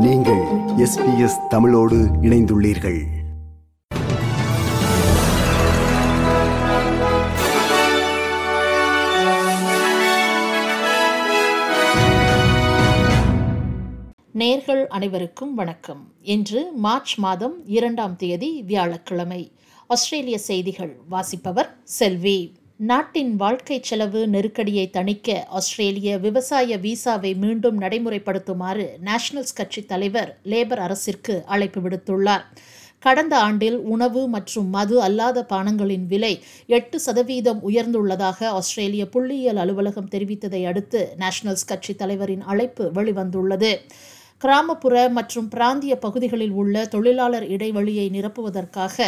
நீங்கள் எஸ்பிஎஸ் தமிழோடு இணைந்துள்ளீர்கள். நேர்கள் அனைவருக்கும் வணக்கம். இன்று மார்ச் மாதம் இரண்டாம் தேதி வியாழக்கிழமை. ஆஸ்திரேலிய செய்திகள் வாசிப்பவர் செல்வி. நாட்டின் வாழ்க்கை செலவு நெருக்கடியை தணிக்க ஆஸ்திரேலிய விவசாய விசாவை மீண்டும் நடைமுறைப்படுத்துமாறு நேஷனல்ஸ் கட்சி தலைவர் லேபர் அரசிற்கு அழைப்பு விடுத்துள்ளார். கடந்த ஆண்டில் உணவு மற்றும் மது அல்லாத பானங்களின் விலை எட்டு சதவீதம் உயர்ந்துள்ளதாக ஆஸ்திரேலிய புள்ளியியல் அலுவலகம் தெரிவித்ததை அடுத்து நேஷனல்ஸ் கட்சி தலைவரின் அழைப்பு வெளிவந்துள்ளது. கிராமப்புற மற்றும் பிராந்திய பகுதிகளில் உள்ள தொழிலாளர் இடைவெளியை நிரப்புவதற்காக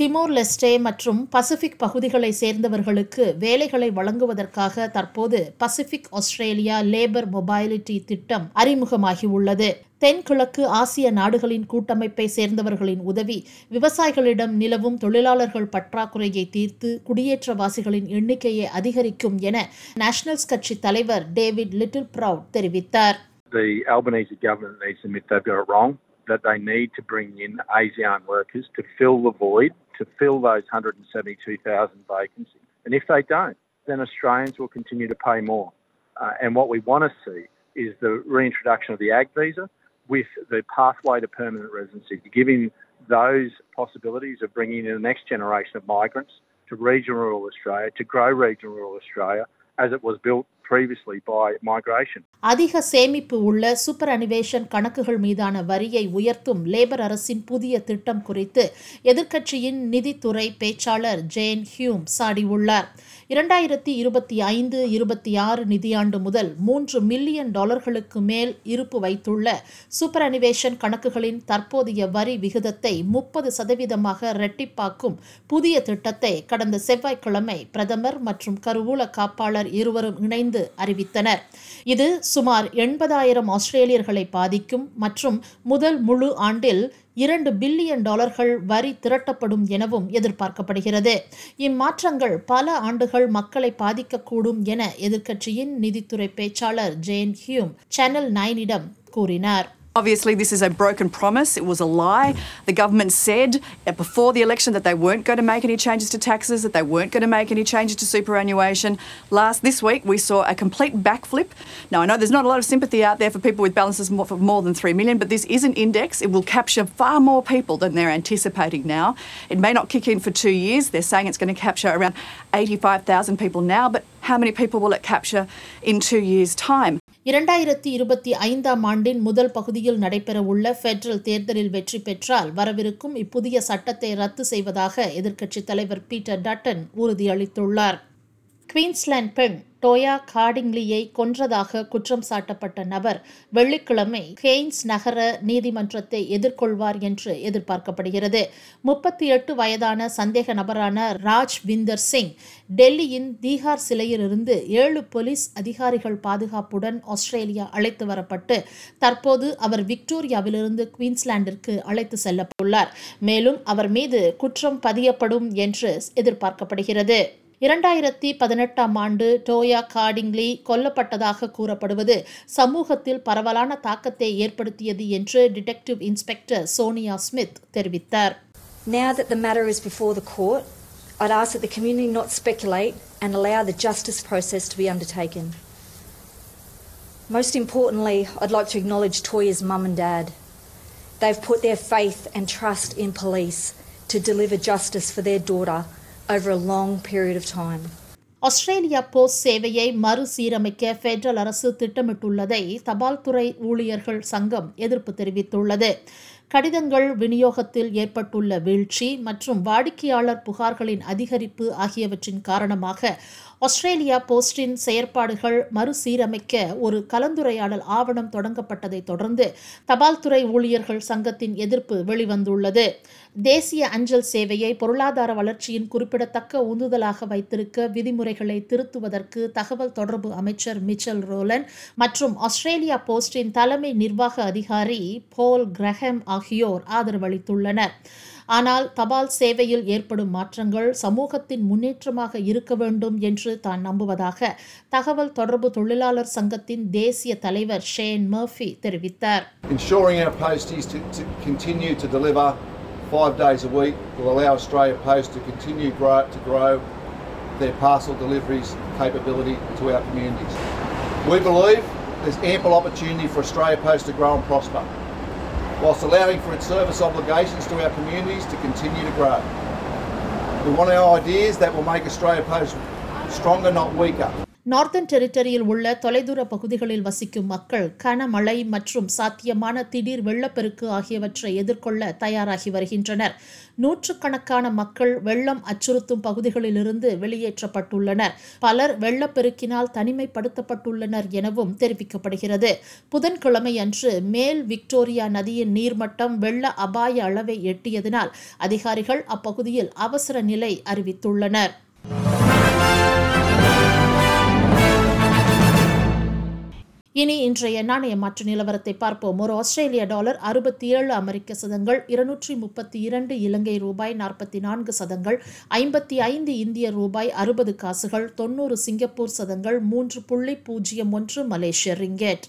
திமோர் லெஸ்டே மற்றும் பசிபிக் பகுதிகளை சேர்ந்தவர்களுக்கு வேலைகளை வழங்குவதற்காக தற்போது பசிபிக் ஆஸ்திரேலியா லேபர் மொபைலிட்டி திட்டம் அறிமுகமாகியுள்ளது. தென்கிழக்கு ஆசிய நாடுகளின் கூட்டமைப்பை சேர்ந்தவர்களின் உதவி விவசாயிகளிடம் நிலவும் தொழிலாளர்கள் பற்றாக்குறையை தீர்த்து குடியேற்றவாசிகளின் எண்ணிக்கையை அதிகரிக்கும் என நேஷனல்ஸ் கட்சி தலைவர் டேவிட் லிட்டில் ப்ரவுட் தெரிவித்தார். The Albanese government needs to admit they've got it wrong, that they need to bring in ASEAN workers to fill the void, to fill those 172,000 vacancies. And if they don't, then Australians will continue to pay more. Uh, and what we want to see is the reintroduction of the ag visa with the pathway to permanent residency, giving those possibilities of bringing in the next generation of migrants to regional rural Australia, to grow regional rural Australia as it was built previously by migration. அதிக சேமிப்பு உள்ள super அனிவேஷன் கணக்குகள் மீதான வரியை உயர்த்தும் labour அரசின் புதிய திட்டம் குறித்து எதிர்க்கட்சியின் நிதித்துறை பேச்சாளர் ஜேன் ஹியூம் சாடியுள்ளார். இரண்டாயிரத்தி இருபத்தி ஐந்து இருபத்தி ஆறு நிதியாண்டு முதல் மூன்று மில்லியன் டாலர்களுக்கு மேல் இருப்பு வைத்துள்ள சூப்பர் அனிவேஷன் கணக்குகளின் தற்போதைய வரி விகிதத்தை முப்பது சதவீதமாக இரட்டிப்பாக்கும் புதிய திட்டத்தை கடந்த செவ்வாய்க்கிழமை பிரதமர் மற்றும் கருவூல காப்பாளர் இருவரும் இணைந்து அறிவித்தனர். இது சுமார் எண்பதாயிரம் ஆஸ்திரேலியர்களை பாதிக்கும் மற்றும் முதல் முழு ஆண்டில் இரண்டு பில்லியன் டாலர்கள் வரி திரட்டப்படும் எனவும் எதிர்பார்க்கப்படுகிறது. இம்மாற்றங்கள் பல ஆண்டுகள் மக்களை பாதிக்கக்கூடும் என எதிர்க்கட்சியின் நிதித்துறை பேச்சாளர் ஜேன் ஹியூம் சேனல் நைனிடம் கூறினார். Obviously, this is a broken promise. It was a lie. The government said uh, before the election that they weren't going to make any changes to taxes, that they weren't going to make any changes to superannuation. Last this week, we saw a complete backflip. Now, I know there's not a lot of sympathy out there for people with balances more, for more than three million, but this is an index. It will capture far more people than they're anticipating now. It may not kick in for two years. They're saying it's going to capture around 85,000 people now, but how many people will it capture in two years' time? இரண்டாயிரத்தி இருபத்தி ஐந்தாம் ஆண்டின் முதல் பகுதியில் நடைபெறவுள்ள federal தேர்தலில் வெற்றி பெற்றால் வரவிருக்கும் இப்புதிய சட்டத்தை ரத்து செய்வதாக எதிர்க்கட்சித் தலைவர் பீட்டர் டட்டன் உறுதியளித்துள்ளார். குவீன்ஸ்லாந்து பெண் டோயா கார்டிங்லியை கொன்றதாக குற்றம் சாட்டப்பட்ட நபர் வெள்ளிக்கிழமை கெய்ன்ஸ் நகர நீதிமன்றத்தை எதிர்கொள்வார் என்று எதிர்பார்க்கப்படுகிறது. முப்பத்தி எட்டு வயதான சந்தேக நபரான ராஜ் விந்தர் சிங் டெல்லியின் தீகார் சிலையிலிருந்து ஏழு போலீஸ் அதிகாரிகள் பாதுகாப்புடன் ஆஸ்திரேலியா அழைத்து வரப்பட்டு தற்போது அவர் விக்டோரியாவிலிருந்து குவீன்ஸ்லாண்டிற்கு அழைத்து செல்லப்பட்டுள்ளார் மேலும் அவர் மீது குற்றம் பதியப்படும் என்று எதிர்பார்க்கப்படுகிறது. இரண்டாயிரத்தி பதினெட்டாம் ஆண்டு டோயா கார்டிங்லி கொல்லப்பட்டதாக கூறப்படுவது சமூகத்தில் பரவலான தாக்கத்தை ஏற்படுத்தியது என்று டிடெக்டிவ் இன்ஸ்பெக்டர் சோனியா ஸ்மித் தெரிவித்தார் Now that the matter is before the court, I'd ask that the community not speculate and allow the justice process to be undertaken. Most importantly, I'd like to acknowledge Toya's mum and dad. They've put their faith and trust in police to deliver justice for their daughter over a long period of time. Australia Post சேவையை மறுசீரமைக்க federal அரசு திட்டமிட்டுள்ளதை தபால்துறை ஊழியர்கள் சங்கம் எதிர்ப்பு தெரிவித்துள்ளது கடிதங்கள் விநியோகத்தில் ஏற்பட்டுள்ள வீழ்ச்சி மற்றும் வாடிக்கையாளர் புகார்களின் அதிகரிப்பு ஆகியவற்றின் காரணமாக ஆஸ்திரேலியா போஸ்டின் செயற்பாடுகள் மறுசீரமைக்க ஒரு கலந்துரையாடல் ஆவணம் தொடங்கப்பட்டதை தொடர்ந்து தபால்துறை ஊழியர்கள் சங்கத்தின் எதிர்ப்பு வெளிவந்துள்ளது. தேசிய அஞ்சல் சேவையை பொருளாதார வளர்ச்சியின் குறிப்பிடத்தக்க உந்துதலாக வைத்திருக்க விதிமுறைகளை திருத்துவதற்கு தகவல் தொடர்பு அமைச்சர் மிச்சல் ரோலன் மற்றும் ஆஸ்திரேலியா போஸ்டின் தலைமை நிர்வாக அதிகாரி போல் கிரஹம் ஆகியோர் ஆதரவளித்துள்ளனர் ஆனால் தபால் சேவையில் ஏற்படும் மாற்றங்கள் சமூகத்தின் முன்னேற்றமாக இருக்க வேண்டும் என்று தான் நம்புவதாக தகவல் தொடர்பு தொழிலாளர் சங்கத்தின் தேசிய தலைவர் ஷேன் மர்ஃபி தெரிவித்தார் Ensuring our posties to, to continue to deliver five days a week will allow Australia Post to continue grow, to grow their parcel deliveries capability to our communities. We believe there's ample opportunity for Australia Post to grow and prosper, whilst allowing for its service obligations to our communities to continue to grow. We want our ideas that will make Australia Post stronger, not weaker. Northern டெரிட்டரியில் உள்ள தொலைதூர பகுதிகளில் வசிக்கும் மக்கள் கனமழை மற்றும் சாத்தியமான திடீர் வெள்ளப்பெருக்கு ஆகியவற்றை எதிர்கொள்ள தயாராகி வருகின்றனர். நூற்றுக்கணக்கான மக்கள் வெள்ளம் அச்சுறுத்தும் பகுதிகளிலிருந்து வெளியேற்றப்பட்டுள்ளனர். பலர் வெள்ளப்பெருக்கினால் தனிமைப்படுத்தப்பட்டுள்ளனர் எனவும் தெரிவிக்கப்படுகிறது. புதன்கிழமை அன்று மேல் விக்டோரியா நதியின் நீர்மட்டம் வெள்ள அபாய அளவை எட்டியதனால் அதிகாரிகள் அப்பகுதியில் அவசர நிலை அறிவித்துள்ளனர். இனி இன்றைய நாணய மாற்று நிலவரத்தை பார்ப்போம். ஒரு ஆஸ்திரேலிய டாலர் அறுபத்தி ஏழு அமெரிக்க சதங்கள் இருநூற்றி முப்பத்தி இரண்டு இலங்கை ரூபாய் நாற்பத்தி நான்கு சதங்கள் ஐம்பத்தி ஐந்து இந்திய ரூபாய் அறுபது காசுகள் தொண்ணூறு சிங்கப்பூர் சதங்கள் மூன்று புள்ளி பூஜ்ஜியம் ஒன்று மலேசிய ரிங்கெட்.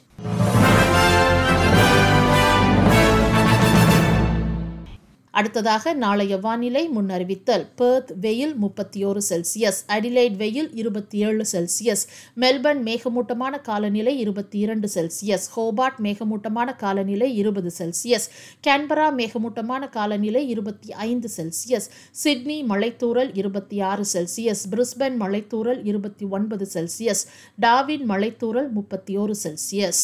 அடுத்ததாக நாளைய வானிலை முன்னறிவித்தல். பெர்த் வெயில் முப்பத்தி ஓரு செல்சியஸ் அடிலைட் வெயில் இருபத்தி ஏழு செல்சியஸ் மெல்பர்ன் மேகமூட்டமான காலநிலை இருபத்தி இரண்டு செல்சியஸ் ஹோபார்ட் மேகமூட்டமான காலநிலை இருபது செல்சியஸ் கேன்பரா மேகமூட்டமான காலநிலை இருபத்தி ஐந்து செல்சியஸ் சிட்னி மலைத்தூரல் இருபத்தி ஆறு செல்சியஸ் பிரிஸ்பன் மலைத்தூரல் இருபத்தி ஒன்பது செல்சியஸ் டாவின் மலைத்தூரல் முப்பத்தி ஓரு செல்சியஸ்